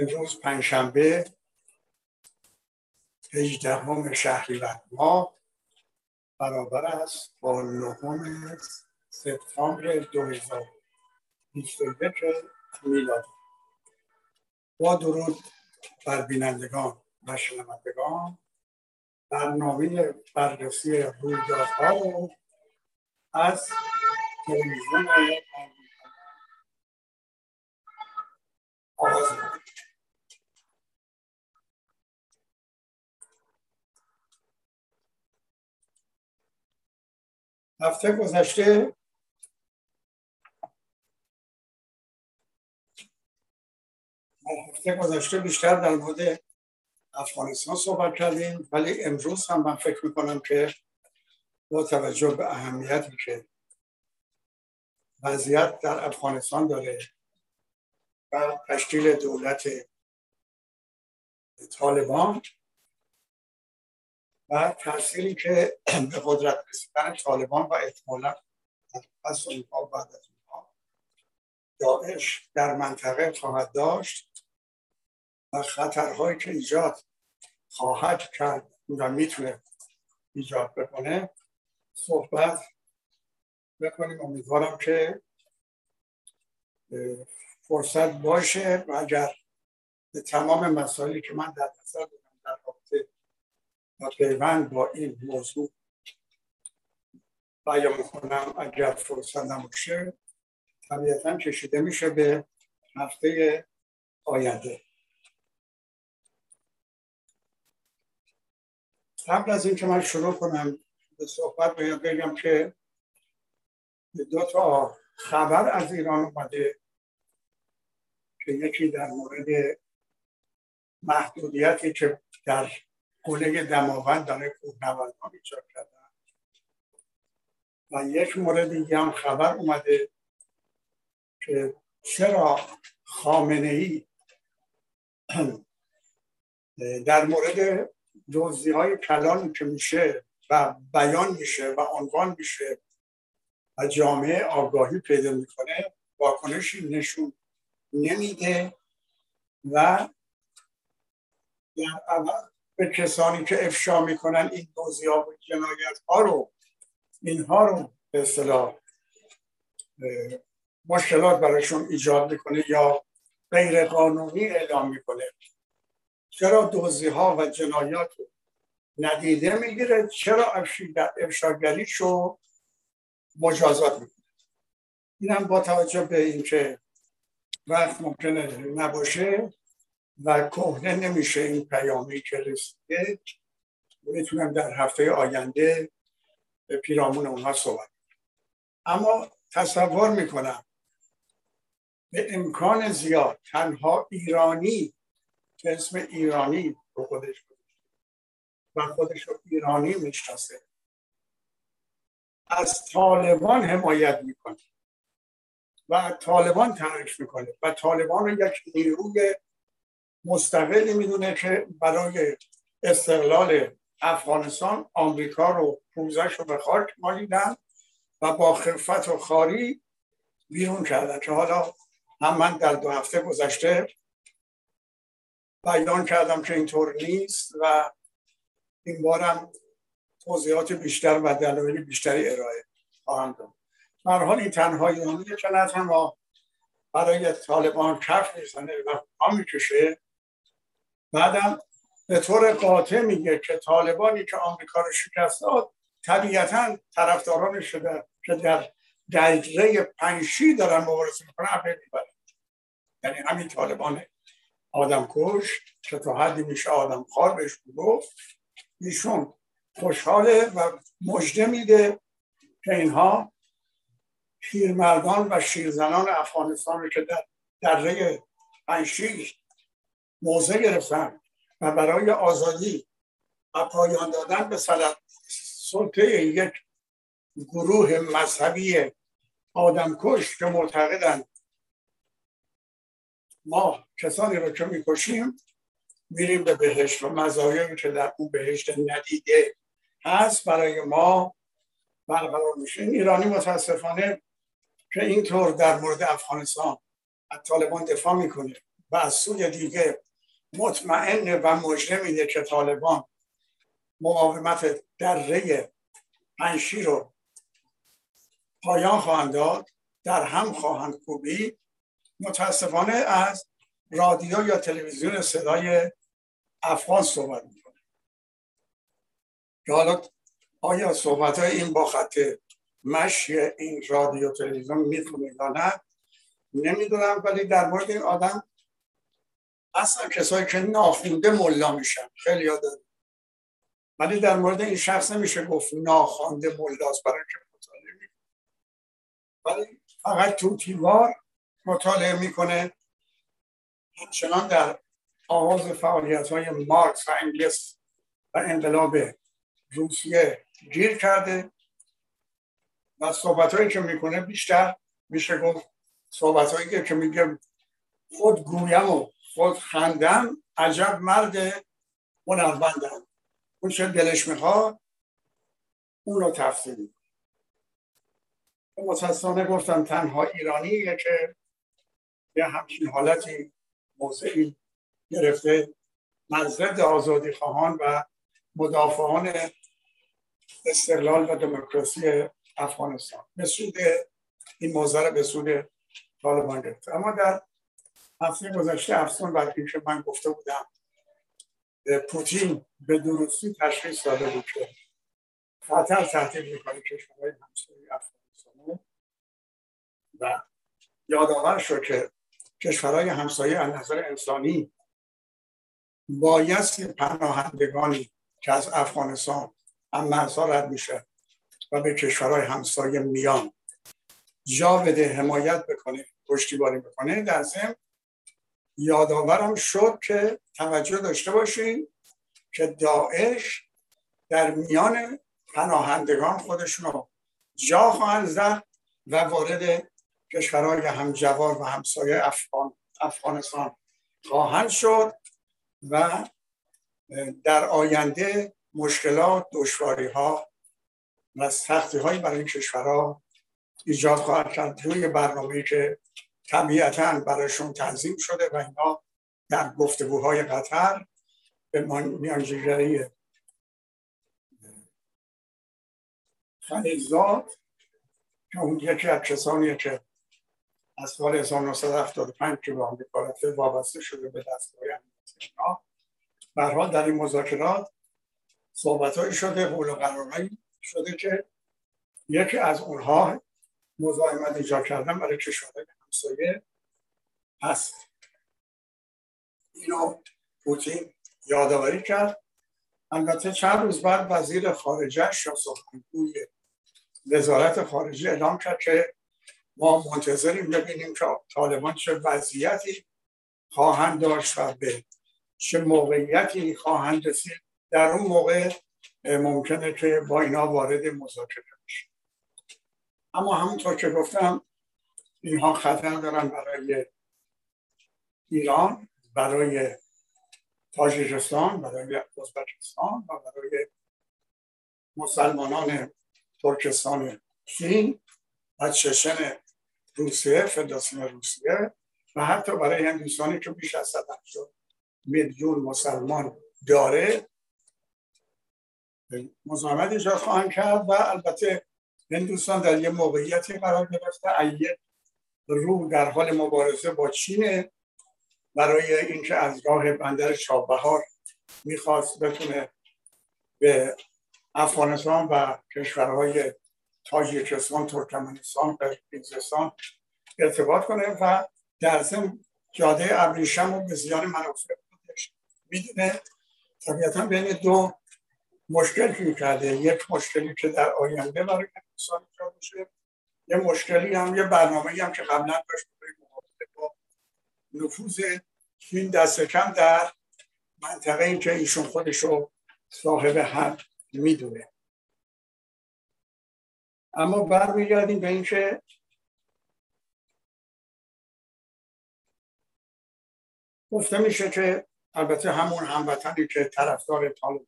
امروز پنجشنبه 18 شهریور ماه برابر است با نهم سپتامبر 2021 میلادی با درود بر بینندگان و شنوندگان برنامه بررسی رویدادها رو از تلویزیون آغاز هفته گذشته هفته گذشته بیشتر در مورد افغانستان صحبت کردیم ولی امروز هم من فکر می‌کنم که با توجه به اهمیتی که وضعیت در افغانستان داره و تشکیل دولت طالبان و تأثیری که به قدرت رسیدن طالبان و احتمالا پس اونها بعد از اونها داعش در منطقه خواهد داشت و خطرهایی که ایجاد خواهد کرد و می‌تونه ایجاد بکنه صحبت بکنیم. امیدوارم که فرصت باشه و اگر به تمام مسائلی که من در نظر و پیوند با این موضوع بیان می‌کنم اگر فرصت نباشه. طبیعتا کشیده میشه به هفته آینده. قبل از اینکه من شروع کنم به صحبت باید بگم که دو تا خبر از ایران اومده که یکی در مورد محدودیتی که در قله دماوند داره کوهنوردان ایجاد کردن. و یک مورد دیگه هم خبر اومده که چرا خامنه ای در مورد دوزی های کلانی که میشه و بیان میشه و عنوان میشه و جامعه آگاهی پیدا می‌کنه واکنشی نشون نمیده و در عوض به کسانی که افشا می‌کنن این دوزی ها و جنایت ها رو اینها رو به اصطلاح مشکلات براشون ایجاد می‌کنه یا غیر قانونی اعلام می‌کنه. چرا دوزی ها و جنایات رو ندیده می‌گیره؟ چرا افشاگریش رو مجازات می‌کنه؟ این هم با توجه به اینکه وقت ممکنه نباشه و کهنه نمیشه این پیامی که رسیده. می‌تونم در هفته آینده به پیرامون اونها صحبت اما تصور می‌کنم به امکان زیاد تنها ایرانی که اسم ایرانی رو خودش و خودش رو ایرانی می‌شناسه از طالبان حمایت می‌کنه و طالبان تعریف می‌کنه و طالبان رو یک نیروی مستقلی می‌دونه که برای استقلال افغانستان آمریکا رو پوزش رو به خاک مالیدن و با خفت و خاری بیرون کردن. که حالا هم من در دو هفته گذشته بیان کردم که اینطور نیست و این بارم توضیحات بیشتر و دلایل بیشتری ارائه خواهم داد. در حال این تنهایی که نه ما برای طالبان کف می‌زنه و می‌کشه. بعدم به طور قاطع میگه که طالبانی که آمریکا رو شکست داد طبیعتا طرفداران شده که در دقیقه پنشی دارن مبارزه می‌کنن عبر می‌برن. یعنی همین طالبان آدم کش که تا حدی میشه آدم خار بهش گفت ایشون خوشحاله و مجده میده که اینها پیرمردان و شیرزنان افغانستان رو که در دره پنشیر موضع گرفتن و برای آزادی و پایان دادن به سلطه یک گروه مذهبی آدمکش که معتقدند ما کسانی رو که می‌کشیم میریم به بهشت و مزایایی که در اون بهشت ندیده هست برای ما برقرار میشه. ایرانی متاسفانه که اینطور در مورد افغانستان از طالبان دفاع می‌کنه و از سوی دیگه مطمئن و مجرم میده که طالبان مقاومت دره پنشی رو پایان خواهند داد در هم خواهند کوبی متاسفانه از رادیو یا تلویزیون صدای افغان صحبت می‌کنه. حالا آیا صحبت های این با خط مشی این رادیو تلویزیون می‌خونه یا نه نمی‌دونم ولی در مورد این آدم اصلا کسایی که ناخونده ملا میشن. خیلی یاد ولی در مورد این شخص نمیشه گفت ناخوانده ملاست برای که مطالعه می‌کنه. ولی فقط توتیوار مطالعه می‌کنه. همچنان در آغاز فعالیت های مارکس و انگلس و انقلاب روسیه گیر کرده و صحبت هایی که می‌کنه بیشتر میشه گفت صحبت هایی که میگه خود گویم و خود خندم عجب مرد هنرمندم. اون چه دلش می‌خواد اون رو تفسیر متاسفانه گفتم تنها ایرانیه که یه همچین حالتی موضعی گرفته. مزرد آزادی خواهان و مدافعان استقلال و دموکراسی افغانستان. به سود این موضوع به سود طالبان گرفته اما در هفته گذشته افسون بعد که من گفته بودم. پوتین به درستی تشخیص داده بود که خطر تهدید می‌کنه کشورهای همسایه افغانستان. و یادآور شد که کشورهای همسایه از نظر انسانی بایستی پناهندگانی که از افغانستان هم مرزها رد میشه و به کشورهای همسایه میان. جا بده حمایت بکنه پشتیبانی بکنه در ضمن یادآورم شد که توجه داشته باشین که داعش در میان پناهندگان خودشون رو جا خواهند زد و وارد کشورهای همجوار و همسایه افغان افغانستان خواهند شد و در آینده مشکلات دشواری ها و سختی هایی برای این کشورها ایجاد خواهد کرد. روی برنامه که طبیعتا برایشون تنظیم شده و اینا در گفتگوهای قطر به میانجیگری خلیزات که اون یکی از کسانیه که از سال 1975 که به آمریکا وابسته شده به دستگاه اینا برها در این مذاکرات صحبت شده قول قرارهایی شده که یکی از اونها مزاحمت ایجاد کردن برای کشورهای همسایه هست اینو پوتین یادآوری کرد. البته چند روز بعد وزیر خارجه یا سخنگوی وزارت خارجه اعلام کرد که ما منتظریم ببینیم که طالبان چه وضعیتی خواهند داشت و به چه موقعیتی خواهند رسید. در اون موقع ممکنه که با اینا وارد مذاکره بشه. اما همونطور که گفتم اینها خطر دارن برای ایران برای تاجیکستان برای ازبکستان و برای مسلمانان ترکستان چین و چشن روسیه فدراسیون روسیه و حتی برای هندوستانی که بیش از 180 میلیون مسلمان داره. مزاحمت ایجاد خواهند کرد و البته هندوستان در یه موقعیتی قرار گرفته ایه رو در حال مبارزه با چین برای اینکه از راه بندر چابهار می‌خواست بتونه به افغانستان و کشورهای تاجیکستان ترکمنستان قرقیزستان ارتباط کنه و در ضمن جاده ابریشم رو به زیان منافع خودش می‌دونه. طبیعتا بین دو مشکل که کرده یک مشکلی که در آینده برای انسان ایجاد میشه یه مشکلی هم یه برنامه هم که قبلا داشت با نفوذ چین دست کم در منطقه این که ایشون خودش رو صاحب حد می‌دونه. اما برمیگردیم به اینکه گفته میشه که البته همون هموطنی که طرفدار طالبان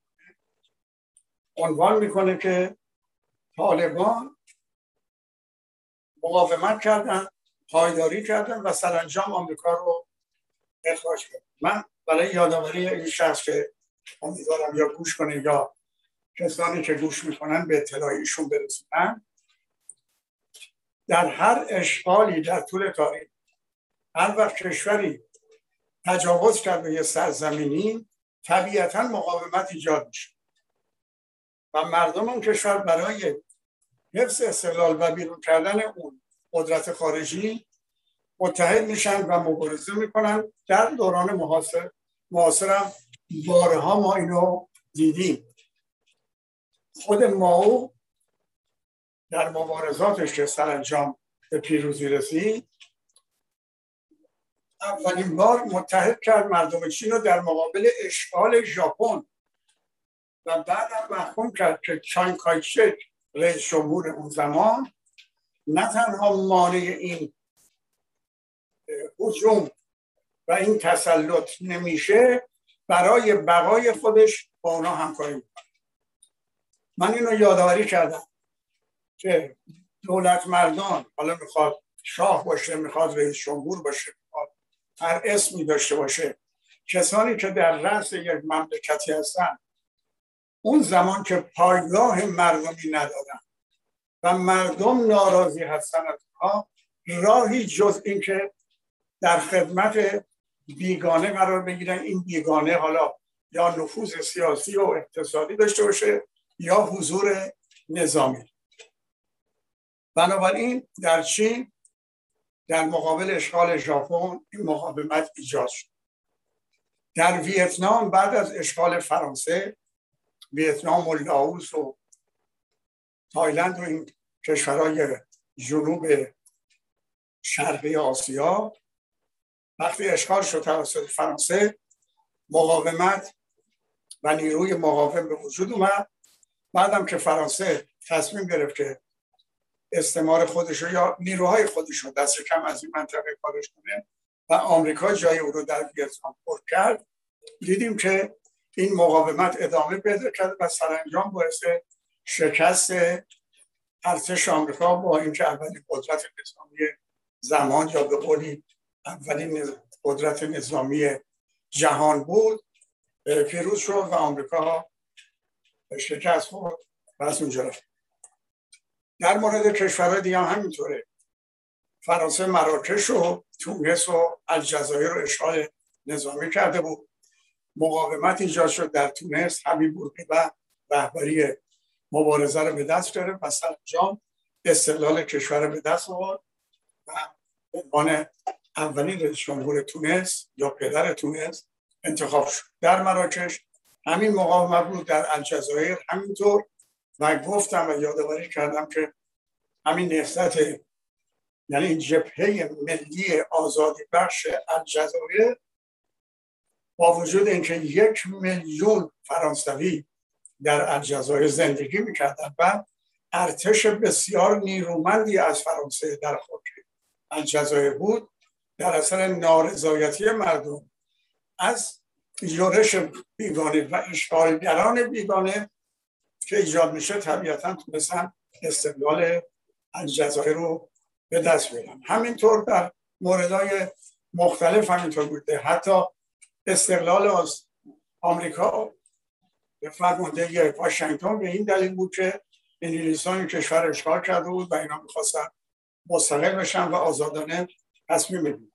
عنوان می‌کنه که طالبان مقاومت کردن پایداری کردن و سرانجام آمریکا رو اخراج کرد. من برای یادآوری این شخص که امیدوارم یا گوش کنه یا کسانی که گوش می‌کنن به اطلاع ایشون برسونن در هر اشغالی در طول تاریخ هر وقت کشوری تجاوز کرد به یه سرزمینی طبیعتا مقاومت ایجاد میشه و مردم اون کشور برای حفظ استقلال و بیرون کردن اون قدرت خارجی متحد میشن و مبارزه می‌کنن. در دوران محاصر معاصرم بارها ما اینو دیدیم. خود ماو در مبارزاتش که سرانجام به پیروزی رسید اولین بار متحد کرد مردم چین رو در مقابل اشغال ژاپن و بعدم محکوم کرد که چان کایشک رئیس جمهور اون زمان نه تنها مانع این حجوم و این تسلط نمیشه برای بقای خودش با اونا همکاری می‌کنه. من اینو یادآوری کردم که دولت مردان حالا می‌خواد شاه باشه می‌خواد رئیس جمهور باشه هر اسمی داشته باشه کسانی که در رأس یک مملکتی هستن اون زمان که پایگاه مردمی ندادن و مردم ناراضی هستن از ها راهی جز اینکه در خدمت بیگانه قرار بگیرن. این بیگانه حالا یا نفوذ سیاسی و اقتصادی داشته باشه یا حضور نظامی. بنابراین در چین در مقابل اشغال ژاپن این مقاومت ایجاد شد. در ویتنام بعد از اشغال فرانسه ویتنام و لاوس و تایلند و این کشورهای جنوب شرقی آسیا. وقتی اشغال شد توسط فرانسه مقاومت و نیروی مقاوم به وجود اومد. بعدم که فرانسه تصمیم گرفت که استعمار خودش یا نیروهای خودش رو دست کم از این منطقه کارش کنه و آمریکا جای او رو در ویتنام پر کرد دیدیم که این مقاومت ادامه پیدا کرد و سرانجام باعث شکست ارتش آمریکا با اینکه اولین قدرت نظامی زمان یا به قولی اولین قدرت نظامی جهان بود پیروز شد و آمریکا شکست خورد و از اونجا در مورد کشورهای دیگه هم همینطوره. فرانسه مراکش و تونس و الجزایر رو اشغال نظامی کرده بود. مقاومت ایجاد شد در تونس. همین و رهبری مبارزه رو به دست گرفت و سرانجام استقلال کشور به دست آورد و عنوان اولین رئیس جمهور تونس یا پدر تونس انتخاب شد. در مراکش همین مقاومت بود در الجزایر همینطور. و گفتم و یادآوری کردم که همین نهضت یعنی این جبهه ملی آزادی بخش الجزایر با وجود اینکه یک میلیون فرانسوی در الجزایر زندگی می‌کردن و ارتش بسیار نیرومندی از فرانسه در خاک الجزایر بود در اثر نارضایتی مردم از یورش بیگانه و اشغالگران بیگانه که ایجاد میشه طبیعتا تونستن استقلال الجزایر رو به دست بیارن. همینطور در موردهای مختلف همینطور بوده. حتی استقلال از آمریکا به فرمانده واشنگتن به این دلیل بود که انگلیسان کشور اشغال کرده بود و اینا می‌خواستن مستقل بشن و آزادانه تصمیم بگیرن.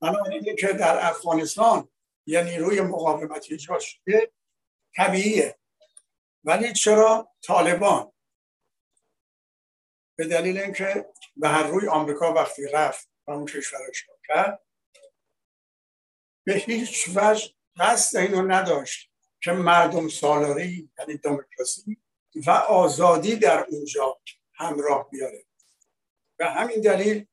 بنابراین که در افغانستان یه نیروی مقاومتی ایجاد شده طبیعیه. ولی چرا طالبان؟ به دلیل اینکه به هر روی آمریکا وقتی رفت و اون کشور اشغال کرد به هیچ وجه قصد اینو نداشت که مردم سالاری یعنی دموکراسی و آزادی در اونجا همراه بیاره. به همین دلیل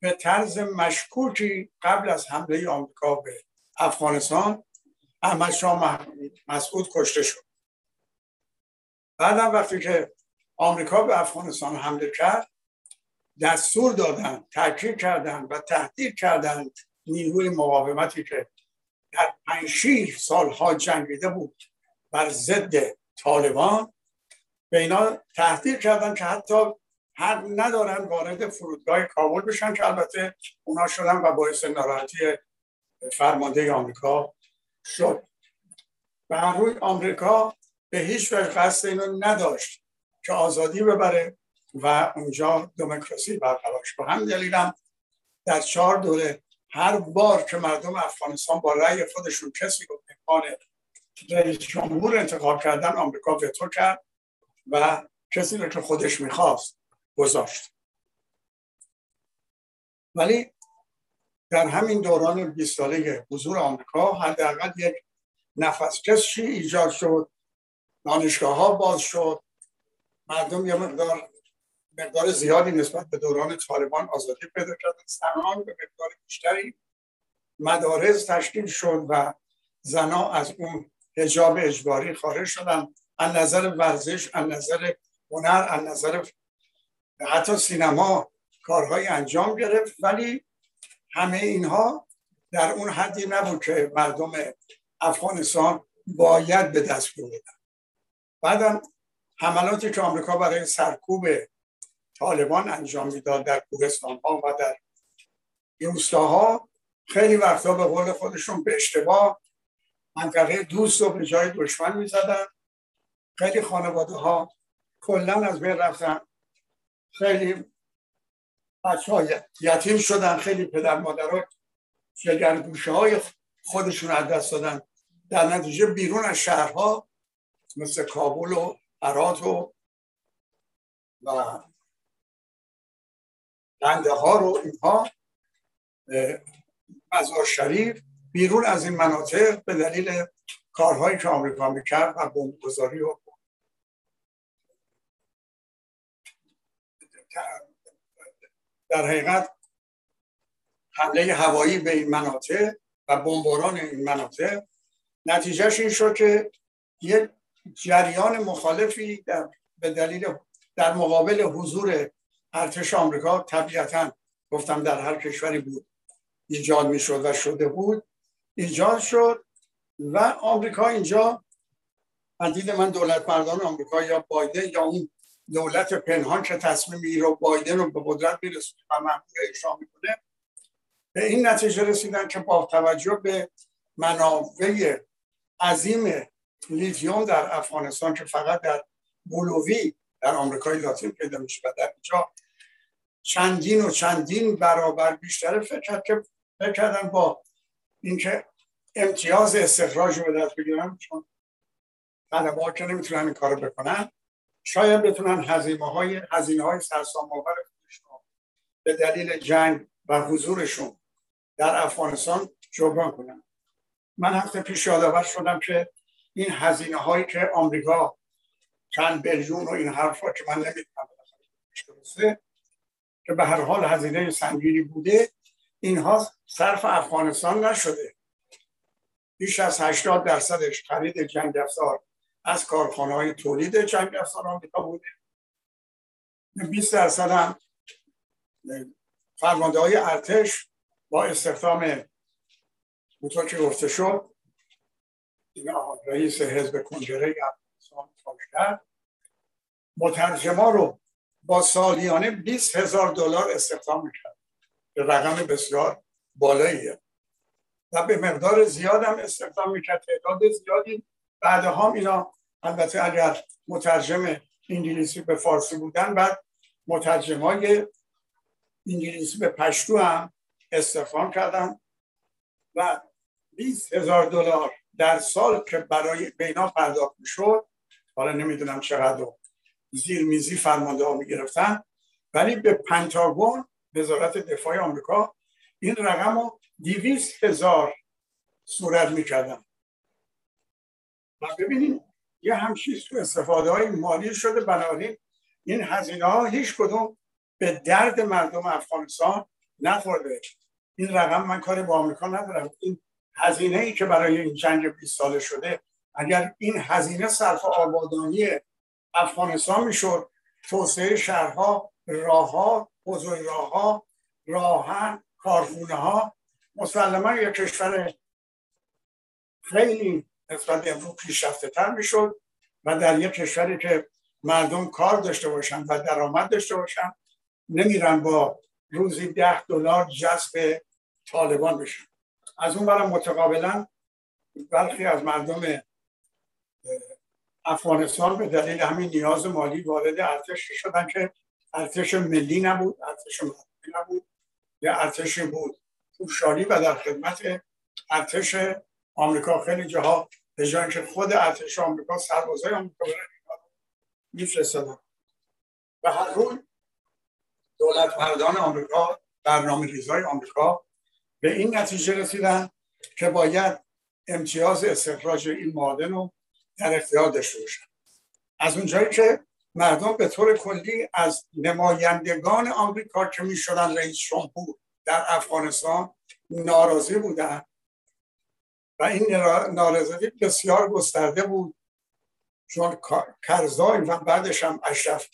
به طرز مشکوکی قبل از حمله آمریکا به افغانستان احمد شاه مسعود کشته شد. بعدم وقتی که آمریکا به افغانستان حمله کرد دستور دادن تاکید کردن و تهدید کردن نیروی مقاومتی که در پنج سالها جنگیده بود بر ضد طالبان به اینا تهدید کردن که حتی حق ندارن وارد فرودگاه کابل بشن که البته اونا شدن و باعث ناراحتی فرمانده آمریکا شد. و روی آمریکا به هیچ وجه قصد اینو نداشت که آزادی ببره و اونجا دموکراسی برقرار به هم دلیلم در چهار دوره هر بار که مردم افغانستان با رأی خودشون کسی رو امکان رئیس جمهور انتخاب کردن آمریکا وتو کرد و کسی رو که خودش می‌خواست گذاشت. ولی در همین دوران 20 ساله حضور آمریکا حداقل یک نفس کشی ایجاد شد دانشگاه ها باز شد مردم یه مقدار مقدار زیادی نسبت به دوران طالبان آزادی پیدا کردن زنان به مقدار بیشتری مدارس تشکیل شد و زنها از اون حجاب اجباری خارج شدن. از نظر ورزش از نظر هنر از نظر حتی سینما کارهای انجام گرفت. ولی همه اینها در اون حدی نبود که مردم افغانستان باید به دست بیاورند بعدم حملاتی که آمریکا برای سرکوب طالبان انجام می‌داد در کوهستان ها و در روستاها. خیلی وقتا به قول خودشون به اشتباه منطقه دوست رو به جای دشمن می‌زدن. خیلی خانواده ها کلا از بین رفتن. خیلی بچه های یتیم شدن خیلی پدر مادرها جگرگوشه های خودشون از دست دادن. در نتیجه بیرون از شهرها مثل کابل و عراق و بنده ها رو اینها مزار شریف بیرون از این مناطق به دلیل کارهایی که آمریکا می‌کرد و بمبگذاری و در حقیقت حمله هوایی به این مناطق و بمباران این مناطق نتیجهش این شد که یک جریان مخالفی در به دلیل در مقابل حضور ارتش آمریکا طبیعتا گفتم در هر کشوری بود ایجاد می‌شد و شده بود. ایجاد شد و آمریکا اینجا دید من دولت مردان آمریکا یا بایدن یا اون دولت پنهان که تصمیم رو بایدن رو به قدرت میرسونه و ممنوع اجرا می‌کنه به این نتیجه رسیدن که با توجه به منابع عظیم لیتیوم در افغانستان که فقط در بولوی در آمریکای لاتین پیدا میشه و در اینجا چندین و چندین برابر بیشتره. فکر که فکر کردن با اینکه امتیاز استخراج رو دست بگیرن چون طلبه که نمی‌تونن این کارو بکنن شاید بتونن هزینه های هزینه های سرسام آور به دلیل جنگ و حضورشون در افغانستان جبران کنن. من هفته پیش یادآور شدم که این هزینه هایی که آمریکا چند بلیون و این حرفا که من نمی‌تونم که به هر حال هزینه سنگینی بوده. اینها صرف افغانستان نشده. بیش از 80 درصدش خرید جنگ افزار از کارخانه های تولید جنگ افزار آمریکا بوده. 20 درصد هم فرمانده های ارتش با استخدام اونطور که گفته شد رئیس حزب کنگره افغانستان مترجما رو با سالیانه 20 هزار دلار استخدام می‌کرد. به رقم بسیار بالاییه. و به مقدار زیاد هم استخدام می‌کرد. تعداد زیادی. بعدها اینا البته اگر مترجم انگلیسی به فارسی بودن بعد مترجمای انگلیسی به پشتو هم استخدام کردن. و 20 هزار دلار در سال که برای بینا پرداخت می‌شد حالا نمی‌دونم چقدر زیر میزی فرمانده ها می‌گرفتن ولی به پنتاگون وزارت دفاع آمریکا این رقم رو دیویست هزار صورت می‌کردن. و ببینید یه همچیز تو استفاده های مالی شده بنابراین این هزینه ها هیچ کدوم به درد مردم افغانستان نخورده. این رقم من کاری با آمریکا ندارم. این هزینه ای که برای این جنگ 20 ساله شده اگر این هزینه صرف آبادانی افغانستان می‌شد توسعه شهرها راهها بزرگ راهها راهن کارخونه ها مسلما یک کشور خیلی نسبت امروز پیشرفته تر می‌شد و در یک کشوری که مردم کار داشته باشن و درآمد داشته باشن نمیرن با روزی ده دلار جذب طالبان بشن. از اون برم متقابلا برخی از مردم افغانستان به دلیل همین نیاز مالی وارد ارتش شدن که ارتش ملی نبود ارتش ملی نبود یه ارتش بود. پوشالی و در خدمت ارتش آمریکا. خیلی جاها به جای که خود ارتش آمریکا سربازای آمریکا میفرستادن. و هر روز دولت مردان آمریکا برنامه ریزای آمریکا به این نتیجه رسیدن که باید امتیاز استخراج این معادن رو در اختیار داشته باشن. از اونجایی که مردم به طور کلی از نمایندگان آمریکا که می شدن رئیس جمهور در افغانستان ناراضی بودن و این نارضایی بسیار گسترده بود. چون کرزای و بعدش هم اشرف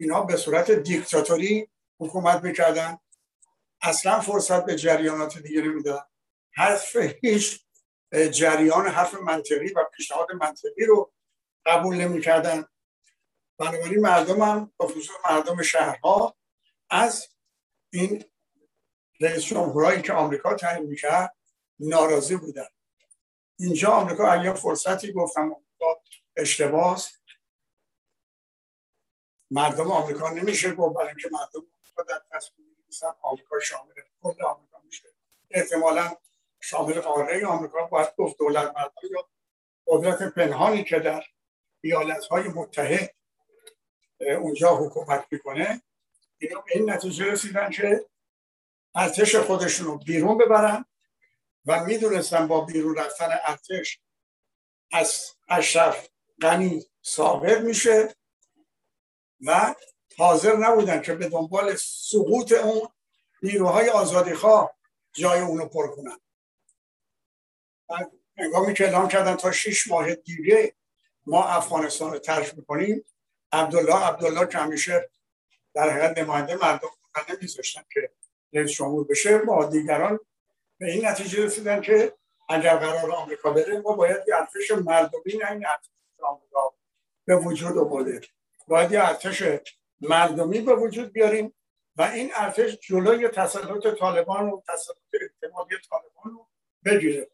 اینا به صورت دیکتاتوری حکومت می‌کردن. اصلا فرصت به جریانات دیگه نمی‌دادن حرف هیچ جریان حرف منطقی و پیشنهاد منطقی رو قبول نمی‌کردن بنابراین مردم هم با خصوص مردم شهرها از این رئیس جمهورایی که آمریکا تعیین می‌کرد ناراضی بودن. اینجا آمریکا اگر فرصتی گفتم اشتباه مردم آمریکا نمیشه گفت برای اینکه مردم آمریکا در تصمیم آمریکا شامل کل آمریکا میشه. احتمالا شامل قاره آمریکا باید گفت دولت مردم یا قدرت پنهانی که در ایالت های متحد اونجا حکومت می‌کنه اینا به این نتیجه رسیدن که ارتش خودشون رو بیرون ببرن و می‌دونستن با بیرون رفتن ارتش از اشرف غنی ثابت میشه و حاضر نبودن که به دنبال سقوط اون نیروهای آزادی خواه جای اونو پر کنن. هنگامی که اعلام کردن تا شش ماه دیگه ما افغانستان رو ترک می‌کنیم عبدالله عبدالله که همیشه در حقیقت نماینده مردم نمیذاشتن که رئیس جمهور بشه با دیگران به این نتیجه رسیدن که اگر قرار آمریکا بره ما باید یه ارتش مردمی نه این ارتش آمریکا به وجود آورده. باید یه ارتش مردمی به وجود بیاریم و این ارتش جلوی تسلط طالبان و تسلط احتمالی طالبان رو بگیره.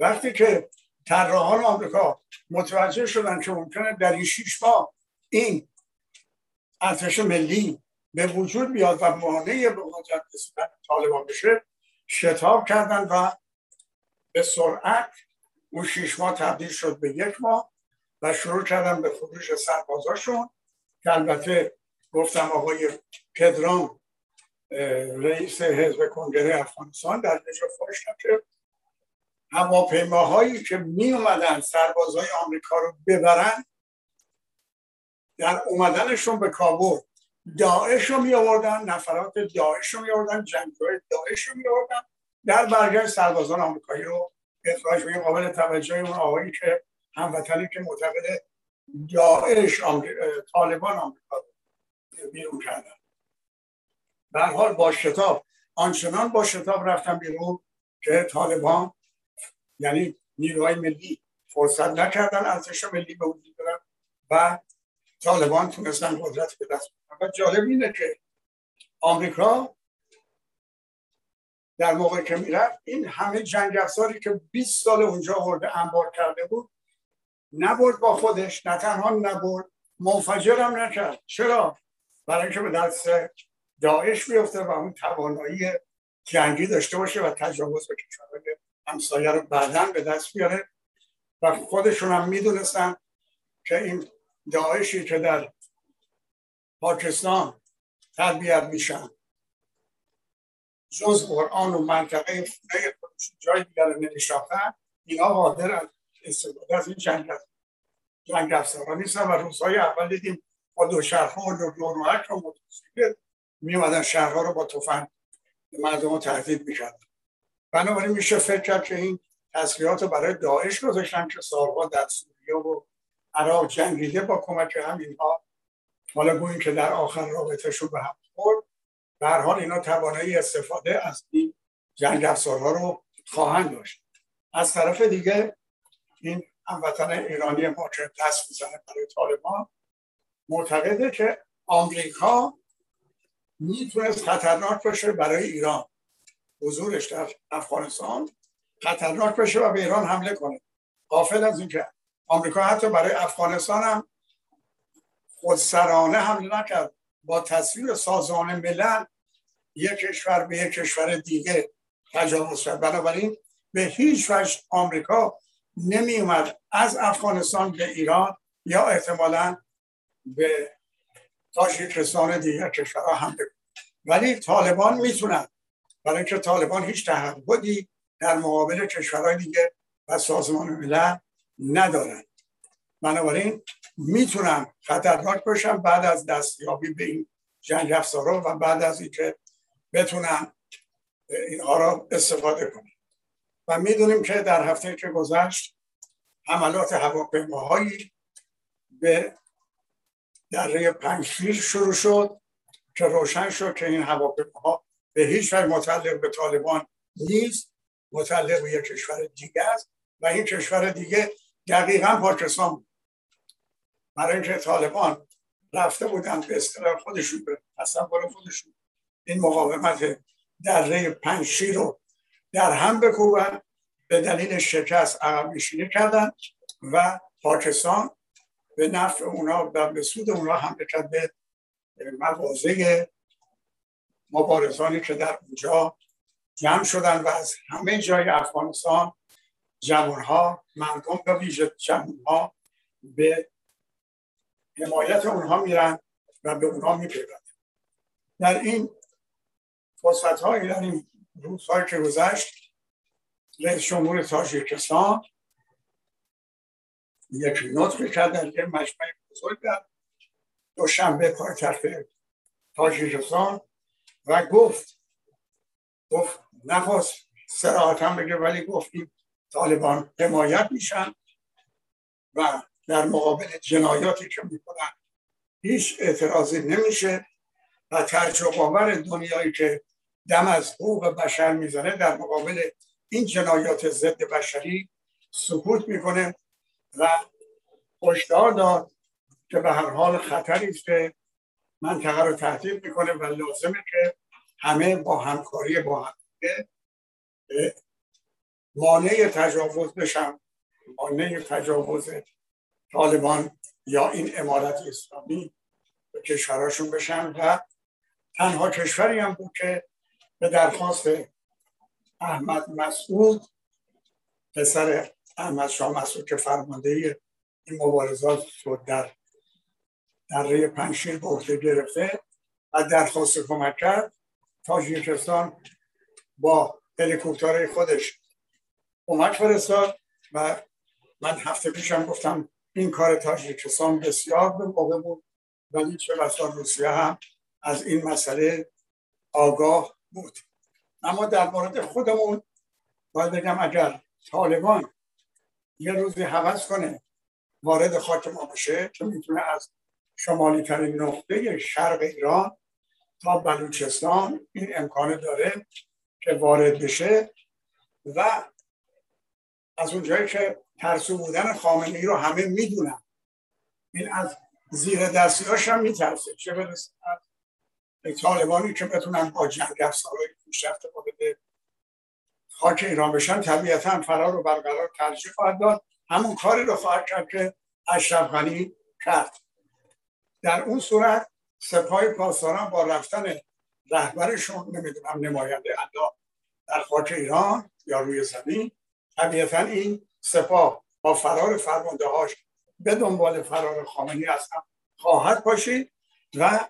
وقتی که طراحان آمریکا متوجه شدن که ممکنه در این شیش ماه این ارتش ملی به وجود بیاد و مانع به مواجهه طالبان بشه شتاب کردن و به سرعت اون شیش ماه تبدیل شد به یک ماه و شروع کردن به خروج سربازاشون که البته گفتم آقای پدرام رئیس حزب کنگره افغانستان در نجا فاش که هواپیماهایی که می اومدن سربازهای آمریکا رو ببرن در اومدنشون به کابل داعش رو می آوردن نفرات داعش رو می آوردن جنگجوی داعش رو می آوردن. در برگشت سربازان آمریکایی رو اخراج به قابل توجه اون آقایی که هموطنی که معتقد داعش طالبان آمریکا رو بیرون کردن. به حال با شتاب آنچنان با شتاب رفتن بیرون که طالبان یعنی نیروهای ملی فرصت نکردن ارتش ملی به وجود و طالبان تونستن قدرت به دست و جالب اینه که آمریکا در موقع که می‌رفت این همه جنگ افزاری که 20 سال اونجا ورده انبار کرده بود نبرد با خودش نه تنها نبرد منفجر هم نکرد چرا؟ برای اینکه به دست داعش بیفته و اون توانایی جنگی داشته باشه و تجاوز به کشورهای همسایه رو بعدا به دست بیاره و خودشون هم می‌دونستن که این داعشی که در پاکستان تربیت میشن. جز قرآن و منطقه خونه جای دیگر نمیشاختن اینا قادر از استفاده از این جنگ جنگ افزارا نیستن و روزهای اول دیدیم با دو شهرها و دو و موتورسیکلت می شهرها رو با تفنگ مردم رو تهدید می‌کردن. بنابراین میشه فکر کرد که این تسلیحات رو برای داعش گذاشتن که سالها در سوریه و عراق جنگیده با کمک همینها. حالا گوییم که در آخر رابطهشون به هم خورد. هر حال اینا توانایی استفاده از این جنگ افزارها رو خواهند داشت. از طرف دیگه این هموطن ایرانی ما که دست می‌زنه برای طالبان. معتقده که آمریکا می‌تونست خطرناک باشه برای ایران. حضورش در افغانستان خطرناک بشه و به ایران حمله کنه. قافل از اینکه آمریکا حتی برای افغانستان هم خودسرانه حمله نکرد. با تصویر سازمان ملل یک کشور به یک کشور دیگه تجاوز کرد. بنابراین به هیچ وجه آمریکا نمی اومد از افغانستان به ایران یا احتمالا به تاجیکستان دیگر کشورها هم ولی طالبان می‌تونن برای اینکه طالبان هیچ تعهدی در مقابل کشورهای دیگه و سازمان ملل ندارن بنابراین می‌تونن خطرناک باشن بعد از دستیابی به این جنگ افزارا و بعد از اینکه بتونن اینها را استفاده کنن و می‌دونیم که در هفته که گذشت حملات هواپیماهایی به دره پنجشیر شروع شد که روشن شد که این هواپیماها به هیچ وجه متعلق به طالبان نیست. متعلق به یک کشور دیگه است و این کشور دیگه دقیقا پاکستان بود. برای اینکه طالبان رفته بودن به اصطلاح خودشون به تصور خودشون. این مقاومت دره پنجشیر رو در هم بکوبن به دلیل شکست عقب نشینی کردن و پاکستان به نفع اونا و به سود اونا هم کرد به مواضع مبارزانی که در اونجا جمع شدن و از همه جای افغانستان جوانها مردم به ویژه جوانها به حمایت اونها میرن و به اونها میپیوندن. در این فرصت های در این روزهایی که گذشت رئیس جمهور تاجیکستان یک نطقی کرد در یک مجمع بزرگ در دوشنبه پایتخت تاجیکستان و گفت گفت نخواست سراحتا بگه ولی گفت این طالبان حمایت میشن و در مقابل جنایاتی که می‌کنن هیچ اعتراضی نمیشه و تجربه آور دنیایی که دم از حقوق بشر می‌زنه در مقابل این جنایات ضد بشری سکوت می‌کنه و هشدار داد که به هر حال خطری است که منطقه رو تهدید می‌کنه و لازمه که همه با همکاری با هم. مانع تجاوز بشن مانع تجاوز طالبان یا این امارت اسلامی به کشوراشون بشن و تنها کشوری هم بود که به درخواست احمد مسعود پسر احمد شاه مسعود که فرمانده این مبارزات شد در دره پنشیر به عهده گرفته و درخواست کمک کرد. تاجیکستان با هلیکوپترهای خودش کمک فرستاد و من هفته پیشم گفتم این کار تاجیکستان بسیار به موقع بود ولی چه بسا روسیه هم از این مسئله آگاه بود. اما در مورد خودمون باید بگم اگر طالبان یه روزی حوض کنه وارد خاک ما بشه که می‌تونه از شمالی ترین نقطه شرق ایران تا بلوچستان این امکان داره که وارد بشه و از اونجایی که ترسو بودن خامنه ای رو همه می‌دونن. این از زیر دستیاش هم میترسه. چه برسه طالبانی که بتونن با جنگ افزارهای پیشرفته وارد خاک ایران بشن طبیعتا فرار رو برقرار ترجیح خواهد داد. همون کاری رو خواهد کرد که اشرف غنی کرد. در اون صورت سپاه پاسداران با رفتن رهبرشون نمی‌دونم نماینده الله در خاک ایران یا روی زمین طبیعتا این سپاه با فرار فرمانده هاش به دنبال فرار خامنی از هم خواهد باشید و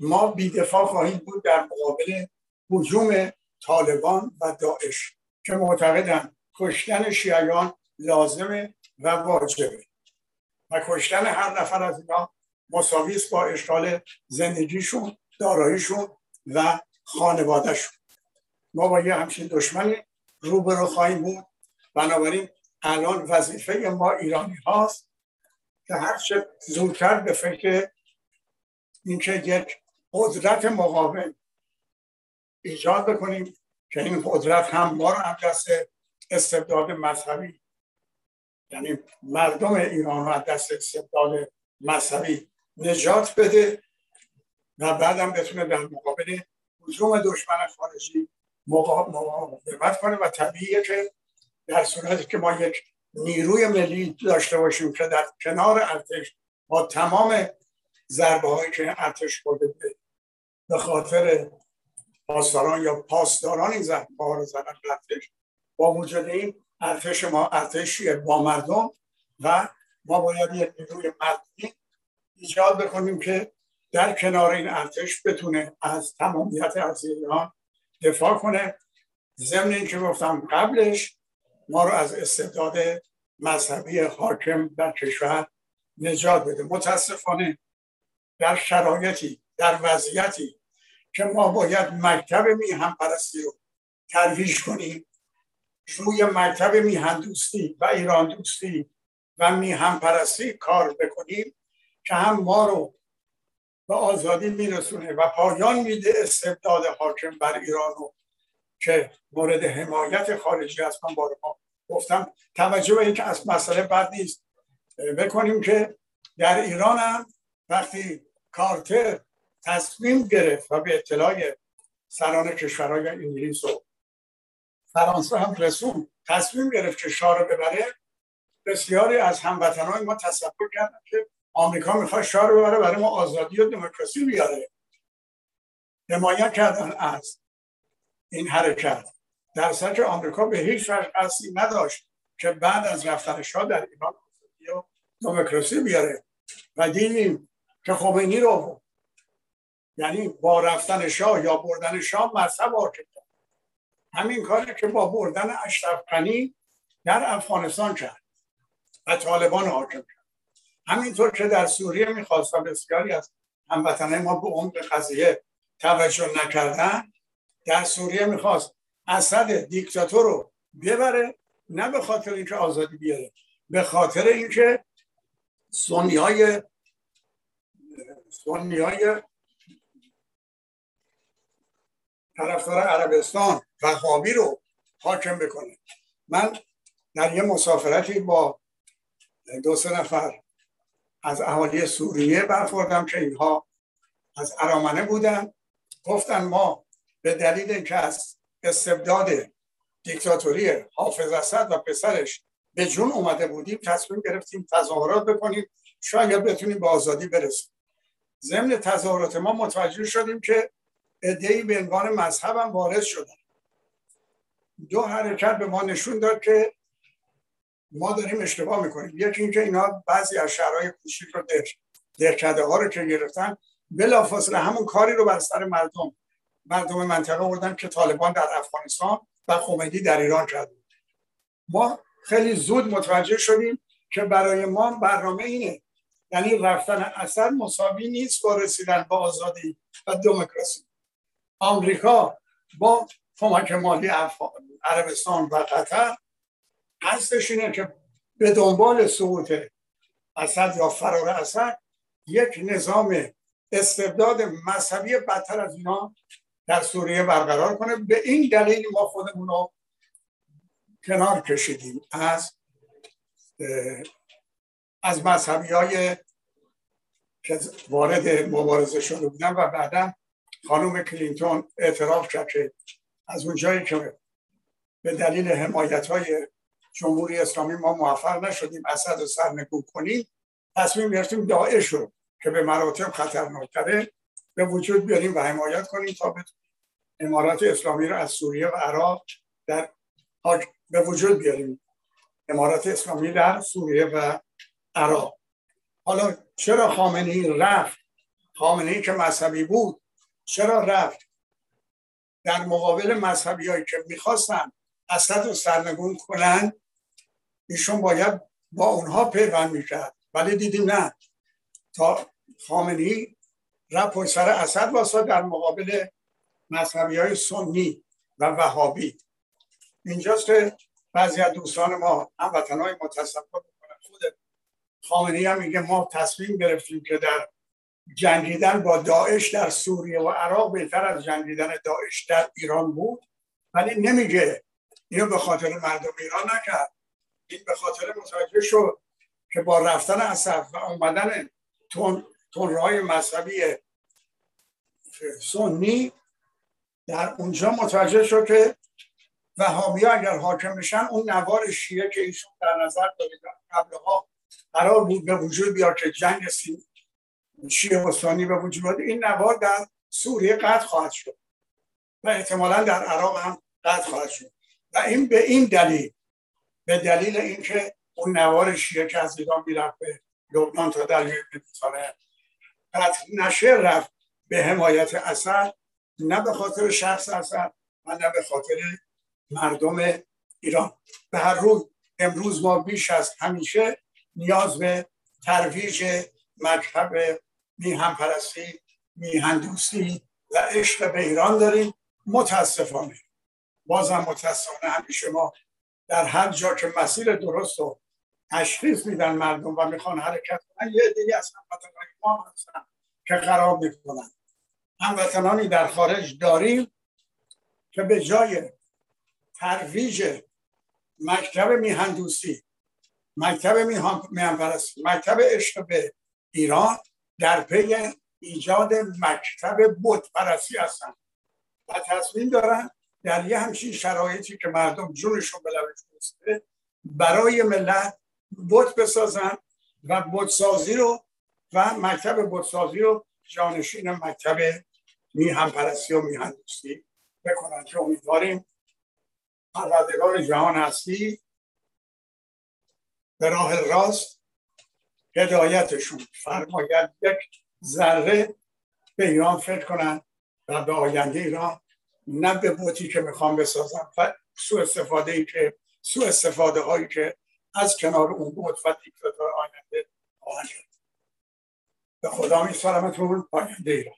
ما بیدفاع خواهیم بود در مقابل حجوم طالبان و داعش که معتقدن کشتن شیعیان لازمه و واجبه. و کشتن هر نفر از اینا مساوی با اشغال زندگیشون داراییشون و خانوادهشون. ما با یه همچین دشمنی روبرو خواهیم بود. بنابراین الان وظیفه ما ایرانی هاست که هر چه زودتر به فکر اینکه یک قدرت مقابل ایجاد بکنیم که این قدرت هم ما رو هم دست استبداد مذهبی یعنی مردم ایران رو از دست استبداد مذهبی نجات بده و بعدم بتونه در مقابل حجوم دشمن خارجی مقاومت کنه و طبیعیه که در صورتی که ما یک نیروی ملی داشته باشیم که در کنار ارتش با تمام ضربه هایی که ارتش خورده به خاطر پاسداران یا پاسداران این ضربه ها رو زدن ارتش با وجود این ارتش ما ارتشیه با مردم و ما باید یک نیروی مردمی ایجاد بکنیم که در کنار این ارتش بتونه از تمامیت از ایران دفاع کنه. ضمن اینکه گفتم قبلش ما رو از استبداد مذهبی حاکم در کشور نجات بده. متاسفانه در شرایطی در وضعیتی که ما باید مکتب میهن پرستی رو ترویج کنیم روی مکتب میهن دوستی و ایران دوستی و میهن پرستی کار بکنیم. که هم ما رو به آزادی میرسونه و پایان میده استبداد حاکم بر ایران رو که مورد حمایت خارجی هست من بارها گفتم توجه به اینکه از مسئله بد نیست. بکنیم که در ایران هم وقتی کارتر تصمیم گرفت و به اطلاع سران کشورهای انگلیس و فرانسه هم رسون تصمیم گرفت که شاه رو ببره بسیاری از هموطنهای ما تصور کردن که آمریکا می‌خواد شاه رو ببره برای ما آزادی و دموکراسی بیاره. حمایت کردن از این حرکت. در که آمریکا به هیچ وجه قصدی نداشت که بعد از رفتن شاه در ایران آزادی و دموکراسی بیاره. و دیدیم که خمینی رو یعنی با رفتن شاه یا بردن شاه مذهب حاکم همین کاری که با بردن اشرف در افغانستان کرد و طالبان حاکم کرد. همینطور که در سوریه می‌خواست و بسیاری از هموطنه ما به عمق قضیه توجه نکردن در سوریه می‌خواست اسد دیکتاتور رو ببره نه به خاطر اینکه آزادی بیاره به خاطر اینکه سنی های سنی های طرفدار عربستان وهابی رو حاکم بکنه. من در یه مسافرتی با دو سه نفر از اهالی سوریه برخوردم که اینها از ارامنه بودن. گفتن ما به دلیل اینکه از استبداد دیکتاتوری حافظ اسد و پسرش به جون اومده بودیم تصمیم گرفتیم تظاهرات بکنیم. شاید بتونیم به آزادی برسیم. ضمن تظاهرات ما متوجه شدیم که ادهی به عنوان مذهب هم وارد شدن. دو حرکت به ما نشون داد که ما داریم اشتباه می‌کنیم. یکی اینکه اینا بعضی از شهرهای کوچیک رو درکده ها رو که گرفتن بلافاصله همون کاری رو بر سر مردم مردم منطقه بردن که طالبان در افغانستان و خمینی در ایران کرد. ما خیلی زود متوجه شدیم که برای ما برنامه اینه. یعنی رفتن اثر مساوی نیست با رسیدن با آزادی و دموکراسی. آمریکا با کمک مالی عربستان و قطر هستش اینه که به دنبال سقوط اسد یا فرار اسد یک نظام استبداد مذهبی بدتر از اینا در سوریه برقرار کنه. به این دلیل ما خودمون رو کنار کشیدیم از از مذهبی های که وارد مبارزه شده بودن و بعدا خانم کلینتون اعتراف کرد که از اونجایی که به دلیل حمایت های جمهوری اسلامی ما موفق نشدیم اسد رو سرنگون کنیم. تصمیم گرفتیم داعش رو که به مراتب خطرناکتره به وجود بیاریم و حمایت کنیم تا امارات اسلامی رو از سوریه و عراق در به وجود بیاریم. امارات اسلامی در سوریه و عراق. حالا چرا خامنه رفت؟ خامنه ای که مذهبی بود. چرا رفت؟ در مقابل مذهبی هایی که می‌خواستن اسد رو سرنگون کنن ایشون باید با اونها پیوند می‌کرد. ولی دیدیم نه. تا خامنی رفت پشت سر اسد واسه در مقابل مذهبی های سنی و وهابی. اینجاست که بعضی از دوستان ما هموطن های ما تصور خود خامنی هم میگه ما تصمیم گرفتیم که در جنگیدن با داعش در سوریه و عراق بهتر از جنگیدن داعش در ایران بود. ولی نمیگه. اینو به خاطر مردم ایران نکرد. این به خاطر متوجه شد که با رفتن اصف و اومدن تون های مذهبی سنی در اونجا متوجه شد که وهابی اگر حاکم میشن اون نوار شیعه که ایشون در نظر دارید قبلها قرار بود به وجود بیاد که جنگ شیعه و سنی به وجود بیاد این نوار در سوریه قطع خواهد شد و احتمالا در عراق هم قطع خواهد شد. و این به این دلیل به دلیل اینکه اون نوار شیعه که از ایران می‌رفت به لبنان تا در مدیترانه قطع نشه رفت به حمایت اثر نه به خاطر شخص اثر و نه به خاطر مردم ایران. به هر روز امروز ما بیش از همیشه نیاز به ترویج مکتب میهن پرستی میهن دوستی و عشق به ایران داریم. متاسفانه. بازم متاسفانه همیشه ما در هر جا که مسیر درست رو تشخیص میدن مردم و می‌خوان حرکت کنن یه دیگه از هموطنان ما هستن که خراب می‌کنن. هموطنانی در خارج داریم که به جای ترویج مکتب میهندوسی مکتب میهن پرستی مکتب عشق به ایران در پی ایجاد مکتب بت پرستی هستن و تصمیم دارن در یه همچین شرایطی که مردم جونشون به لبش برای ملت بت بسازن و بتسازی رو و مکتب بتسازی رو جانشین مکتب میهن پرستی و میهن دوستی بکنن که امیدواریم پروردگار جهان هستی. به راه راست هدایتشون فرماید یک ذره به ایران فکر کنن و به آینده ایران نه به بوتی که می‌خوام بسازم و سو استفاده ای که سو استفاده هایی که از کنار اون بود و دیکتاتور آینده خواهند به خدا می سلامتون پاینده ایران